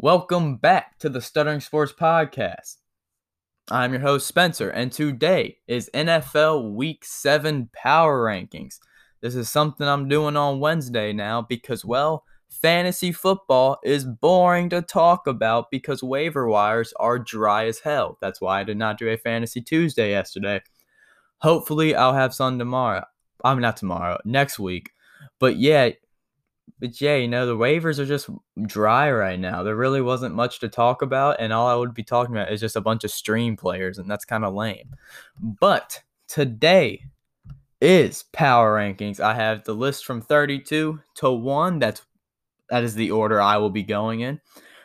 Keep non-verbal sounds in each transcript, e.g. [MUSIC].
Welcome back to the Stuttering Sports Podcast. I'm your host, Spencer, and today is NFL Week 7 Power Rankings. This is something I'm doing on Wednesday now because, well, fantasy football is boring to talk about because waiver wires are dry as hell. That's why I did not do a Fantasy Tuesday yesterday. Hopefully, I'll have some tomorrow. I mean, not tomorrow, next week. But yeah, but yeah, you know, the waivers are just dry right now. There really wasn't much to talk about, and all I would be talking about is just a bunch of stream players, and that's kind of lame. But today is power rankings. I have the list from 32 to 1. That's that is the order I will be going in.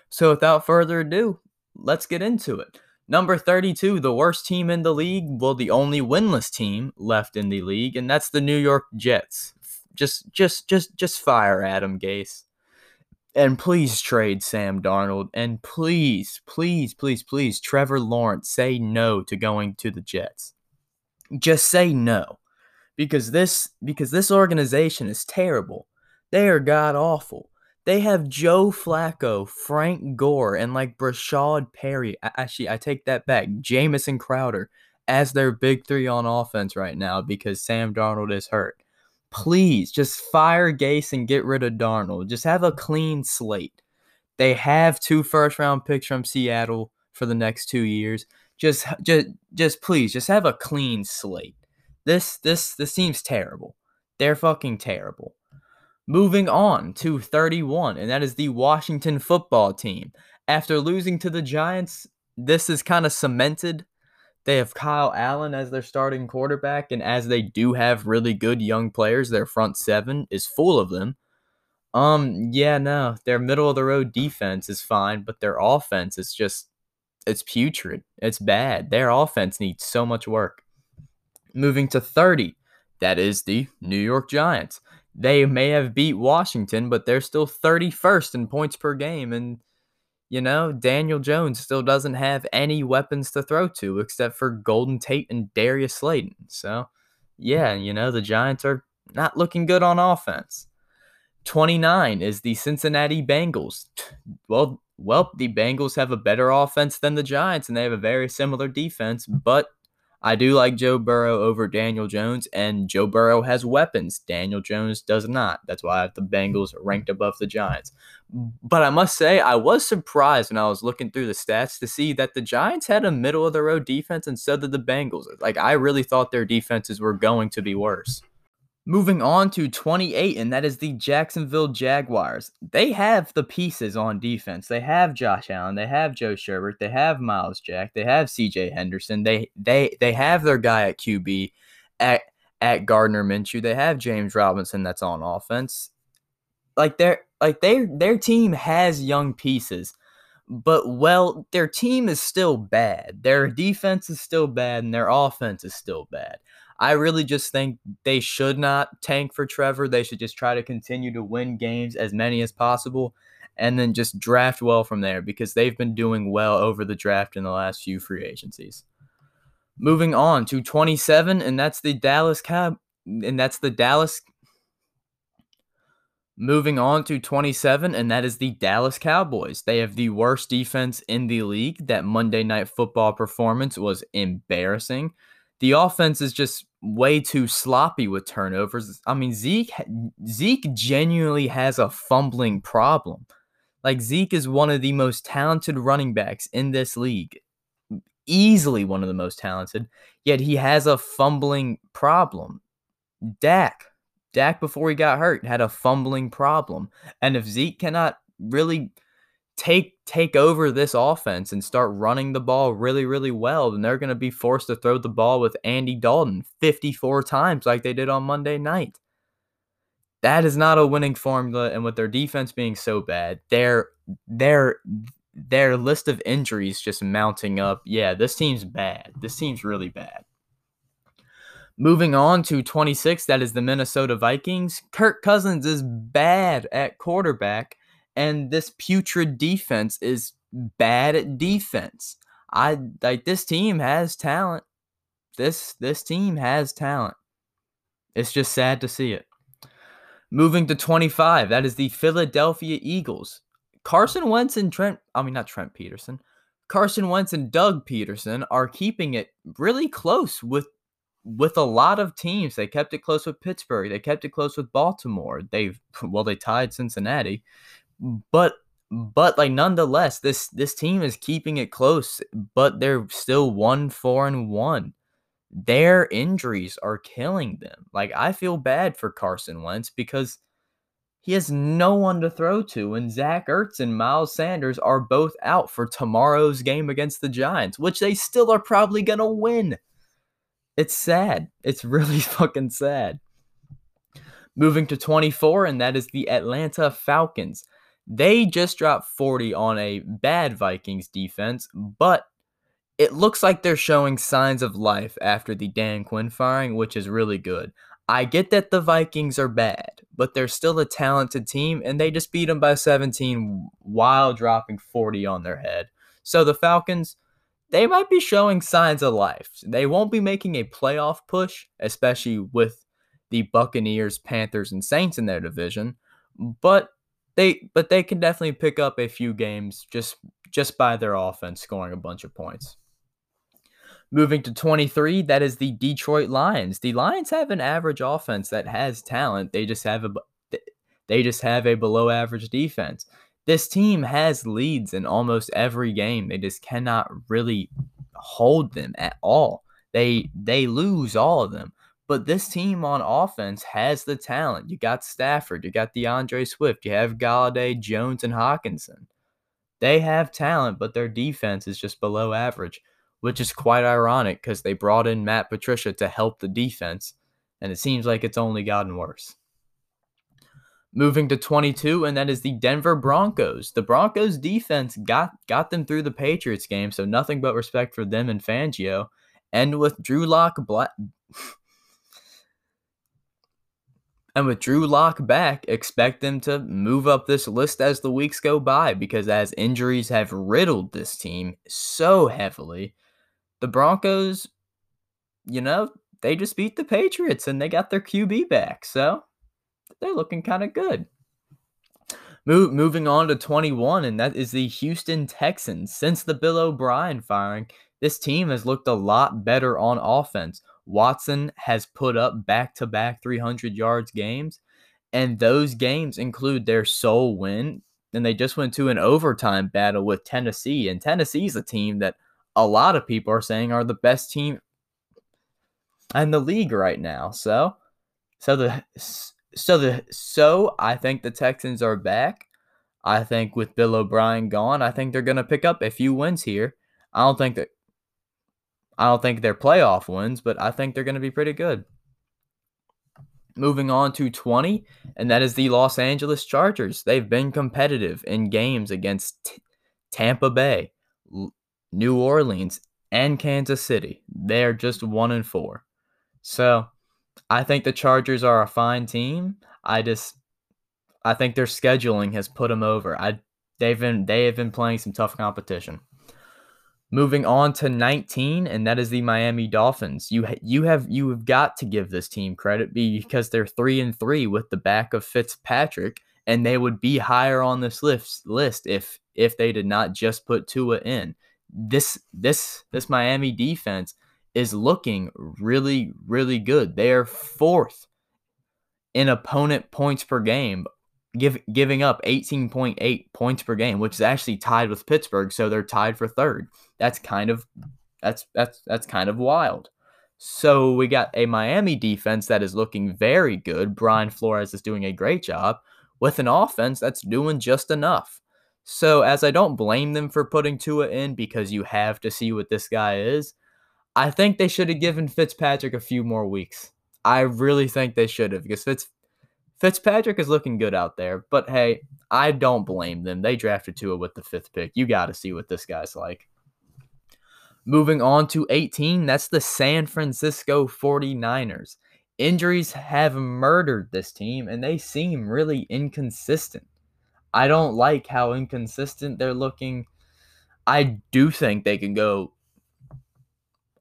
So without further ado, let's get into it. Number 32, the worst team in the league, well the only winless team left in the league, and that's the New York Jets. Just just just just fire Adam Gase. And please trade Sam Darnold. And please, please, please, please, Trevor Lawrence, say no to going to the Jets. Just say no. Because this because this organization is terrible. They are god awful. They have Joe Flacco, Frank Gore, and like Breshad Perriman. Actually, I take that back. Jamison Crowder as their big three on offense right now because Sam Darnold is hurt please just fire Gase and get rid of Darnold. Just have a clean slate. They have two first round picks from Seattle for the next two years. Just just just please just have a clean slate. This this this seems terrible. They're fucking terrible. Moving on to 31, and that is the Washington football team. After losing to the Giants, this is kind of cemented they have Kyle Allen as their starting quarterback, and as they do have really good young players, their front seven is full of them. Um, yeah, no, their middle of the road defense is fine, but their offense is just it's putrid. It's bad. Their offense needs so much work. Moving to 30, that is the New York Giants. They may have beat Washington, but they're still 31st in points per game, and you know, Daniel Jones still doesn't have any weapons to throw to except for Golden Tate and Darius Slayton. So, yeah, you know, the Giants are not looking good on offense. 29 is the Cincinnati Bengals. Well, well, the Bengals have a better offense than the Giants and they have a very similar defense, but I do like Joe Burrow over Daniel Jones, and Joe Burrow has weapons. Daniel Jones does not. That's why the Bengals ranked above the Giants. But I must say, I was surprised when I was looking through the stats to see that the Giants had a middle of the road defense and so did the Bengals. Like, I really thought their defenses were going to be worse. Moving on to 28, and that is the Jacksonville Jaguars. They have the pieces on defense. They have Josh Allen, they have Joe Schobert, they have Myles Jack, they have CJ Henderson, they they they have their guy at QB at at Gardner Minshew. They have James Robinson that's on offense. Like their like their their team has young pieces. But well, their team is still bad. Their defense is still bad and their offense is still bad. I really just think they should not tank for Trevor. They should just try to continue to win games as many as possible and then just draft well from there because they've been doing well over the draft in the last few free agencies. Moving on to 27 and that's the Dallas Cow and that's the Dallas Moving on to 27 and that is the Dallas Cowboys. They have the worst defense in the league. That Monday night football performance was embarrassing the offense is just way too sloppy with turnovers. I mean, Zeke Zeke genuinely has a fumbling problem. Like Zeke is one of the most talented running backs in this league. Easily one of the most talented, yet he has a fumbling problem. Dak, Dak before he got hurt had a fumbling problem. And if Zeke cannot really take take over this offense and start running the ball really really well then they're going to be forced to throw the ball with Andy Dalton 54 times like they did on Monday night. That is not a winning formula and with their defense being so bad, their their their list of injuries just mounting up. Yeah, this team's bad. This team's really bad. Moving on to 26, that is the Minnesota Vikings. Kirk Cousins is bad at quarterback and this putrid defense is bad at defense. I like this team has talent. This this team has talent. It's just sad to see it. Moving to 25, that is the Philadelphia Eagles. Carson Wentz and Trent, I mean, not Trent Peterson, Carson Wentz and Doug Pederson are keeping it really close with with a lot of teams. They kept it close with Pittsburgh. They kept it close with Baltimore. They've well, they tied Cincinnati, but but like nonetheless, this this team is keeping it close, but they're still one four and one. Their injuries are killing them. Like I feel bad for Carson Wentz because he has no one to throw to, and Zach Ertz and Miles Sanders are both out for tomorrow's game against the Giants, which they still are probably gonna win. It's sad. It's [LAUGHS] really fucking sad. Moving to 24, and that is the Atlanta Falcons. They just dropped 40 on a bad Vikings defense, but it looks like they're showing signs of life after the Dan Quinn firing, which is really good. I get that the Vikings are bad, but they're still a talented team, and they just beat them by 17 while dropping 40 on their head. So the Falcons, they might be showing signs of life. They won't be making a playoff push, especially with the Buccaneers, Panthers, and Saints in their division, but they but they can definitely pick up a few games just just by their offense scoring a bunch of points. Moving to 23, that is the Detroit Lions. The Lions have an average offense that has talent. They just have a they just have a below average defense. This team has leads in almost every game. They just cannot really hold them at all. They they lose all of them. But this team on offense has the talent. You got Stafford, you got DeAndre Swift, you have Golladay, Jones, and Hockenson. They have talent, but their defense is just below average which is quite ironic because they brought in Matt Patricia to help the defense, and it seems like it's only gotten worse. Moving to 22, and that is the Denver Broncos. The Broncos defense got got them through the Patriots game, so nothing but respect for them and Fangio. And with Drew Lock Black [LAUGHS] And with Drew Lock back, expect them to move up this list as the weeks go by because as injuries have riddled this team so heavily, the Broncos, you know, they just beat the Patriots and they got their QB back. So they're looking kind of good. Move, moving on to 21, and that is the Houston Texans. Since the Bill O'Brien firing, this team has looked a lot better on offense. Watson has put up back to back 300 yards games, and those games include their sole win. And they just went to an overtime battle with Tennessee, and Tennessee's a team that a lot of people are saying are the best team in the league right now. So, so the so the so I think the Texans are back. I think with Bill O'Brien gone, I think they're going to pick up a few wins here. I don't think that I don't think they're playoff wins, but I think they're going to be pretty good. Moving on to 20, and that is the Los Angeles Chargers. They've been competitive in games against T- Tampa Bay, New Orleans, and Kansas City. They're just one and four. So I think the Chargers are a fine team. I just I think their scheduling has put them over. I they've been they have been playing some tough competition. Moving on to 19, and that is the Miami Dolphins. You you have you have got to give this team credit because they're three and three with the back of Fitzpatrick, and they would be higher on this list list if if they did not just put Tua in this this this Miami defense is looking really really good. They are fourth in opponent points per game, give, giving up 18.8 points per game, which is actually tied with Pittsburgh, so they're tied for third. That's kind of that's that's that's kind of wild. So we got a Miami defense that is looking very good. Brian Flores is doing a great job with an offense that's doing just enough. So, as I don't blame them for putting Tua in because you have to see what this guy is, I think they should have given Fitzpatrick a few more weeks. I really think they should have because Fitz Fitzpatrick is looking good out there. But hey, I don't blame them. They drafted Tua with the fifth pick. You got to see what this guy's like. Moving on to 18, that's the San Francisco 49ers. Injuries have murdered this team, and they seem really inconsistent. I don't like how inconsistent they're looking. I do think they can go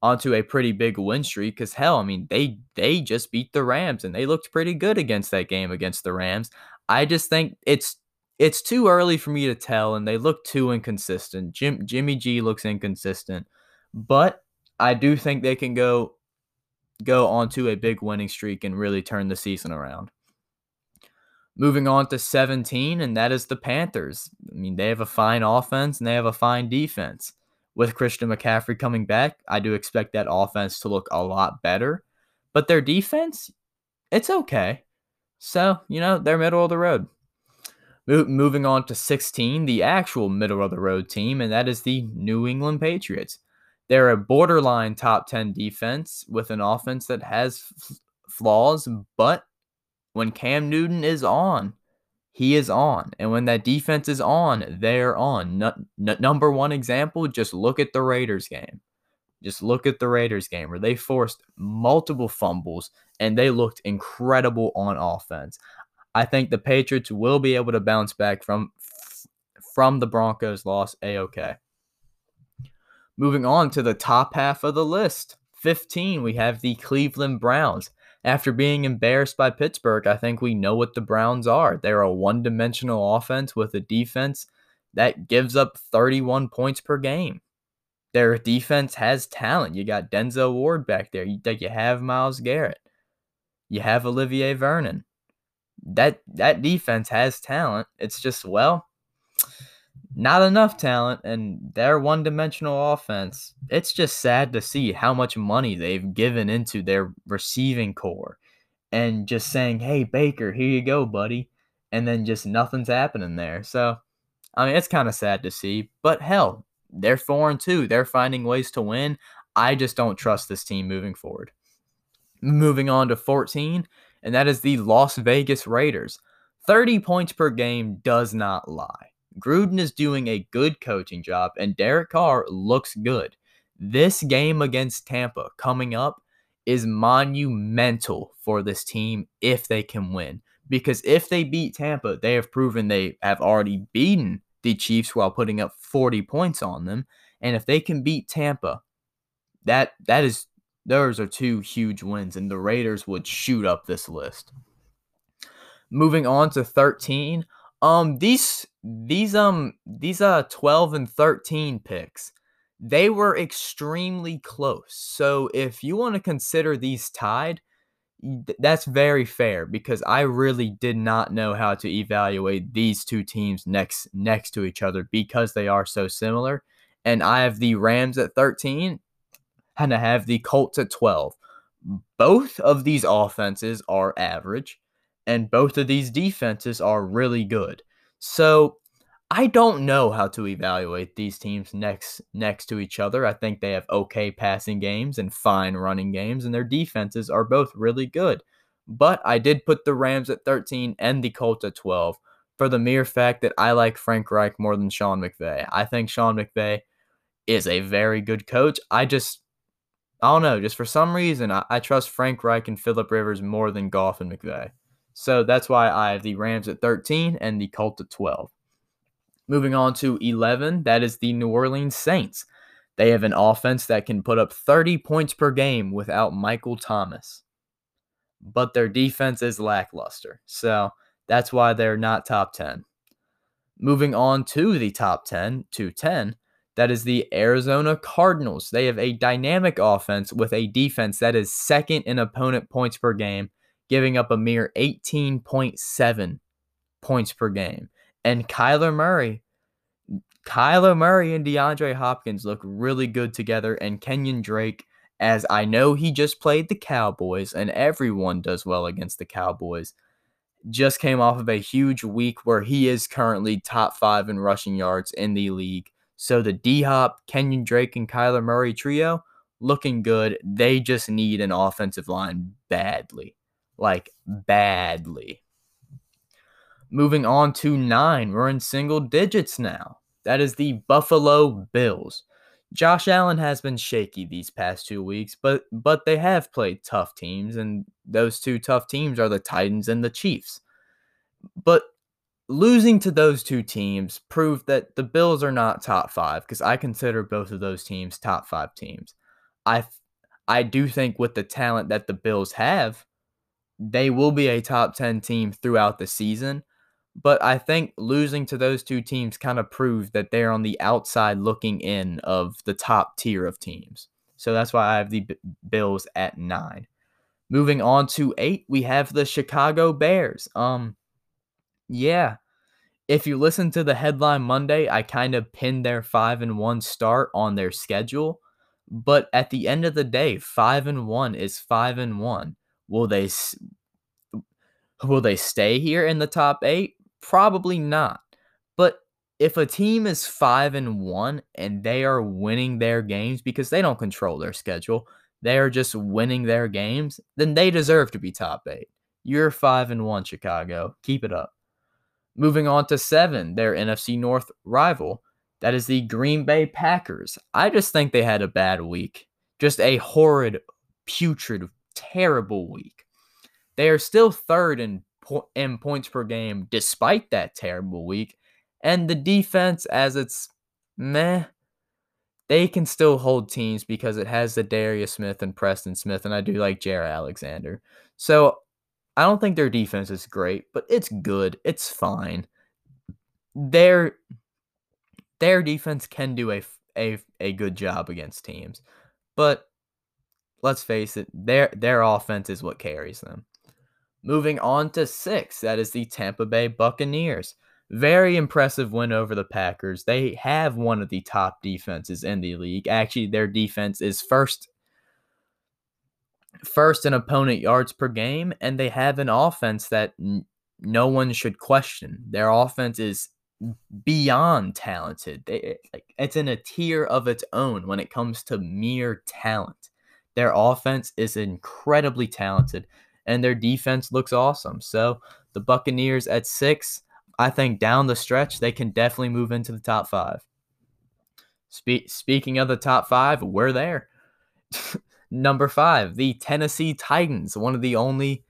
onto a pretty big win streak because hell, I mean they they just beat the Rams and they looked pretty good against that game against the Rams. I just think it's it's too early for me to tell, and they look too inconsistent. Jim Jimmy G looks inconsistent, but I do think they can go go onto a big winning streak and really turn the season around. Moving on to 17, and that is the Panthers. I mean, they have a fine offense and they have a fine defense. With Christian McCaffrey coming back, I do expect that offense to look a lot better. But their defense, it's okay. So, you know, they're middle of the road. Mo- moving on to 16, the actual middle of the road team, and that is the New England Patriots. They're a borderline top 10 defense with an offense that has f- flaws, but when Cam Newton is on, he is on. And when that defense is on, they're on. N- n- number one example, just look at the Raiders game. Just look at the Raiders game where they forced multiple fumbles and they looked incredible on offense. I think the Patriots will be able to bounce back from from the Broncos loss a-okay. Moving on to the top half of the list. 15, we have the Cleveland Browns. After being embarrassed by Pittsburgh, I think we know what the Browns are. They're a one dimensional offense with a defense that gives up 31 points per game. Their defense has talent. You got Denzel Ward back there. You, you have Myles Garrett. You have Olivier Vernon. That that defense has talent. It's just well, not enough talent and their one-dimensional offense. It's just sad to see how much money they've given into their receiving core and just saying, "Hey Baker, here you go, buddy." And then just nothing's happening there. So, I mean, it's kind of sad to see, but hell, they're 4 and 2. They're finding ways to win. I just don't trust this team moving forward. Moving on to 14, and that is the Las Vegas Raiders. 30 points per game does not lie. Gruden is doing a good coaching job, and Derek Carr looks good. This game against Tampa coming up is monumental for this team if they can win. Because if they beat Tampa, they have proven they have already beaten the Chiefs while putting up 40 points on them. And if they can beat Tampa, that that is those are two huge wins, and the Raiders would shoot up this list. Moving on to 13, um, these these um these uh 12 and 13 picks, they were extremely close. So if you want to consider these tied, that's very fair because I really did not know how to evaluate these two teams next next to each other because they are so similar. And I have the Rams at 13 and I have the Colts at 12. Both of these offenses are average and both of these defenses are really good. So I don't know how to evaluate these teams next next to each other. I think they have okay passing games and fine running games, and their defenses are both really good. But I did put the Rams at 13 and the Colts at 12 for the mere fact that I like Frank Reich more than Sean McVay. I think Sean McVay is a very good coach. I just I don't know, just for some reason I, I trust Frank Reich and Philip Rivers more than Goff and McVay. So that's why I have the Rams at 13 and the Colts at 12. Moving on to 11, that is the New Orleans Saints. They have an offense that can put up 30 points per game without Michael Thomas. But their defense is lackluster. So that's why they're not top 10. Moving on to the top 10 to 10, that is the Arizona Cardinals. They have a dynamic offense with a defense that is second in opponent points per game giving up a mere 18.7 points per game. And Kyler Murray, Kyler Murray and DeAndre Hopkins look really good together. And Kenyon Drake, as I know he just played the Cowboys, and everyone does well against the Cowboys, just came off of a huge week where he is currently top five in rushing yards in the league. So the D Hop, Kenyon Drake, and Kyler Murray trio looking good. They just need an offensive line badly like badly. Moving on to nine, we're in single digits now. That is the Buffalo Bills. Josh Allen has been shaky these past two weeks, but but they have played tough teams, and those two tough teams are the Titans and the Chiefs. But losing to those two teams proved that the Bills are not top five because I consider both of those teams top five teams. I I do think with the talent that the Bills have, they will be a top 10 team throughout the season, But I think losing to those two teams kind of proved that they're on the outside looking in of the top tier of teams. So that's why I have the B- Bills at nine. Moving on to eight, we have the Chicago Bears. Um, yeah, if you listen to the headline Monday, I kind of pinned their five and one start on their schedule. But at the end of the day, five and one is five and one. Will they will they stay here in the top eight? Probably not. But if a team is five and one and they are winning their games because they don't control their schedule, they are just winning their games, then they deserve to be top eight. You're five and one, Chicago. Keep it up. Moving on to seven, their NFC North rival. That is the Green Bay Packers. I just think they had a bad week. Just a horrid, putrid, terrible week. They are still third in, in points per game despite that terrible week. And the defense, as it's meh, they can still hold teams because it has the Darius Smith and Preston Smith, and I do like Jaire Alexander. So I don't think their defense is great, but it's good. It's fine. Their their defense can do a a, a good job against teams. But let's face it, their their offense is what carries them. Moving on to 6, that is the Tampa Bay Buccaneers. Very impressive win over the Packers. They have one of the top defenses in the league. Actually, their defense is first first in opponent yards per game, and they have an offense that n- no one should question. Their offense is beyond talented. They, like it's in a tier of its own when it comes to mere talent. Their offense is incredibly talented, and their defense looks awesome. So the Buccaneers at six, I think down the stretch they can definitely move into the top five. Spe- speaking of the top five, we're there. [LAUGHS] Number five, the Tennessee Titans, one of the only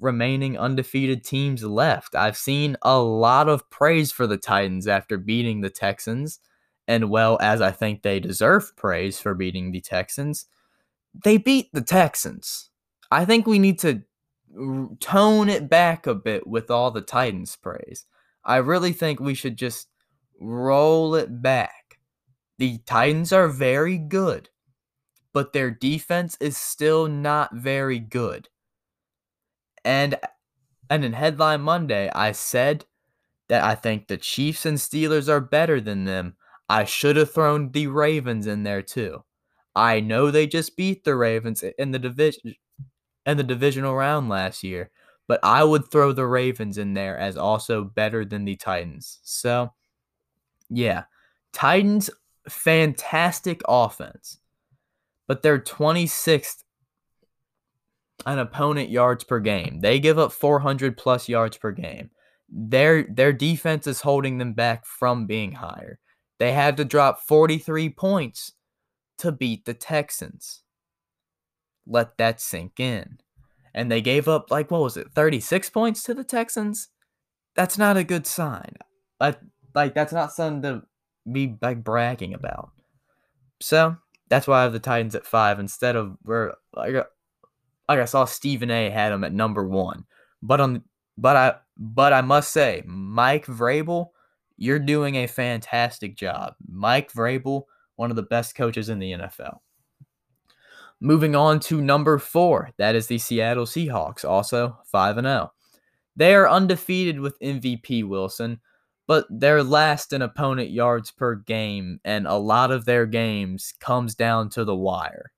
remaining undefeated teams left. I've seen a lot of praise for the Titans after beating the Texans, and well, as I think they deserve praise for beating the Texans, they beat the Texans. I think we need to tone it back a bit with all the Titans praise. I really think we should just roll it back. The Titans are very good but their defense is still not very good. And and in headline Monday, I said that I think the Chiefs and Steelers are better than them. I should have thrown the Ravens in there too. I know they just beat the Ravens in the division in the divisional round last year, but I would throw the Ravens in there as also better than the Titans. So, yeah, Titans fantastic offense but they're 26th on opponent yards per game. They give up 400 plus yards per game. Their their defense is holding them back from being higher. They had to drop 43 points to beat the Texans. Let that sink in. And they gave up like what was it? 36 points to the Texans? That's not a good sign. Like like that's not something to be like bragging about. So, that's why I have the Titans at five instead of where like, uh, like I saw Stephen A had them at number one. But on but I but I must say, Mike Vrabel, you're doing a fantastic job. Mike Vrabel, one of the best coaches in the NFL. Moving on to number four, that is the Seattle Seahawks, also 5 0. They are undefeated with MVP Wilson, but they're last in opponent yards per game, and a lot of their games comes down to the wire.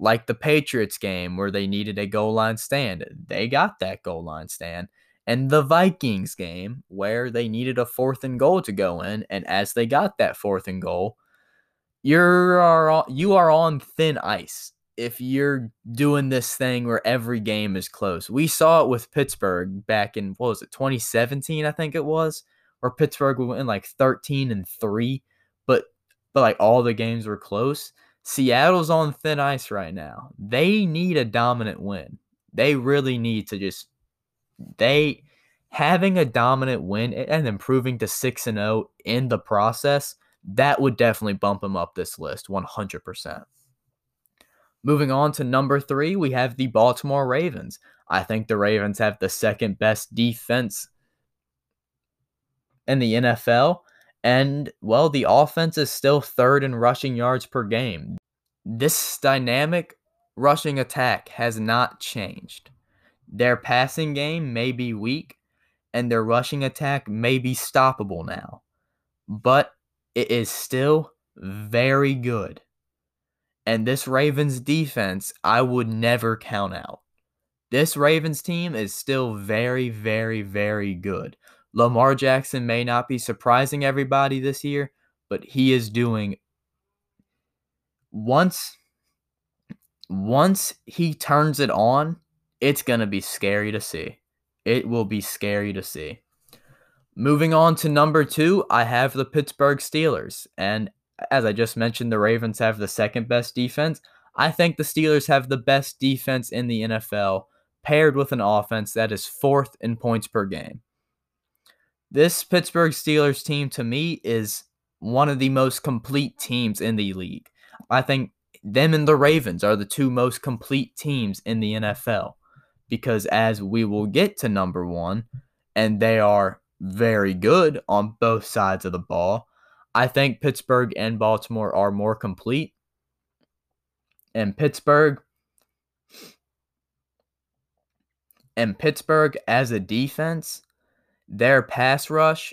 Like the Patriots game where they needed a goal line stand, they got that goal line stand. And the Vikings game where they needed a fourth and goal to go in, and as they got that fourth and goal, you're you are on thin ice if you're doing this thing where every game is close. We saw it with Pittsburgh back in what was it 2017 I think it was or Pittsburgh went in like 13 and 3, but but like all the games were close. Seattle's on thin ice right now. They need a dominant win. They really need to just they having a dominant win and improving to 6 and 0 in the process, that would definitely bump them up this list 100%. Moving on to number 3, we have the Baltimore Ravens. I think the Ravens have the second best defense in the NFL. And, well, the offense is still third in rushing yards per game. This dynamic rushing attack has not changed. Their passing game may be weak, and their rushing attack may be stoppable now, but it is still very good. And this Ravens defense, I would never count out. This Ravens team is still very, very, very good. Lamar Jackson may not be surprising everybody this year, but he is doing once once he turns it on, it's going to be scary to see. It will be scary to see. Moving on to number 2, I have the Pittsburgh Steelers, and as I just mentioned, the Ravens have the second best defense. I think the Steelers have the best defense in the NFL paired with an offense that is fourth in points per game. This Pittsburgh Steelers team to me is one of the most complete teams in the league. I think them and the Ravens are the two most complete teams in the NFL because as we will get to number 1 and they are very good on both sides of the ball, I think Pittsburgh and Baltimore are more complete. And Pittsburgh and Pittsburgh as a defense, their pass rush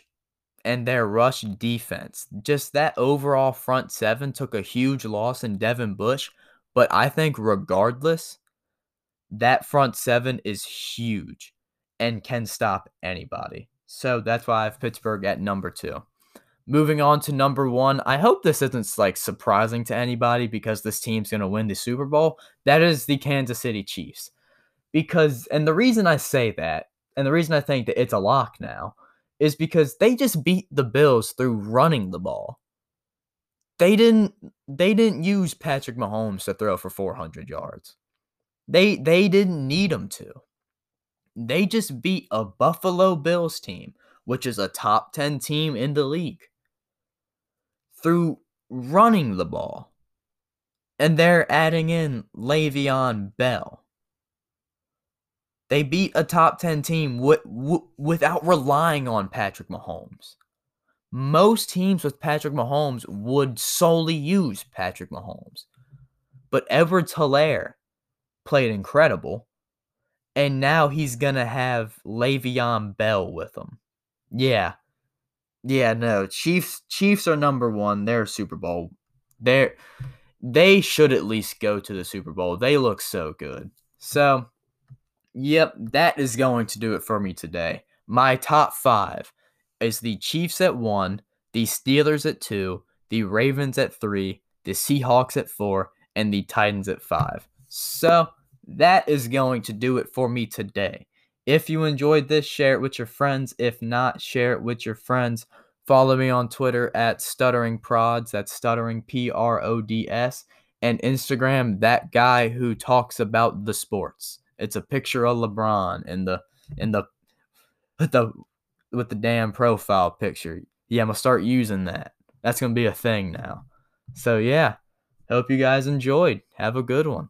and their rush defense, just that overall front seven took a huge loss in Devin Bush. But I think regardless, that front seven is huge and can stop anybody. So that's why I have Pittsburgh at number two. Moving on to number one, I hope this isn't like surprising to anybody because this team's going to win the Super Bowl. That is the Kansas City Chiefs because and the reason I say that and the reason I think that it's a lock now is because they just beat the Bills through running the ball. They didn't they didn't use Patrick Mahomes to throw for 400 yards. They they didn't need him to. They just beat a Buffalo Bills team, which is a top 10 team in the league, through running the ball. And they're adding in Le'Veon Bell. They beat a top 10 team w- w- without relying on Patrick Mahomes. Most teams with Patrick Mahomes would solely use Patrick Mahomes. But Edwards Helaire played incredible. And now he's to have Le'Veon Bell with him. Yeah. Yeah, no. Chiefs Chiefs are number 1. They're Super Bowl. They're they should at least go to the Super Bowl. They look so good. So, Yep, that is going to do it for me today. My top five is the Chiefs at one, the Steelers at two, the Ravens at three, the Seahawks at four, and the Titans at five. So that is going to do it for me today. If you enjoyed this, share it with your friends. If not, share it with your friends. Follow me on Twitter at Stuttering Prods. That's Stuttering P R O D S. And Instagram, that guy who talks about the sports. It's a picture of LeBron in the in the with the with the damn profile picture. Yeah, I'm gonna start using that. That's gonna be a thing now. So yeah, hope you guys enjoyed. Have a good one.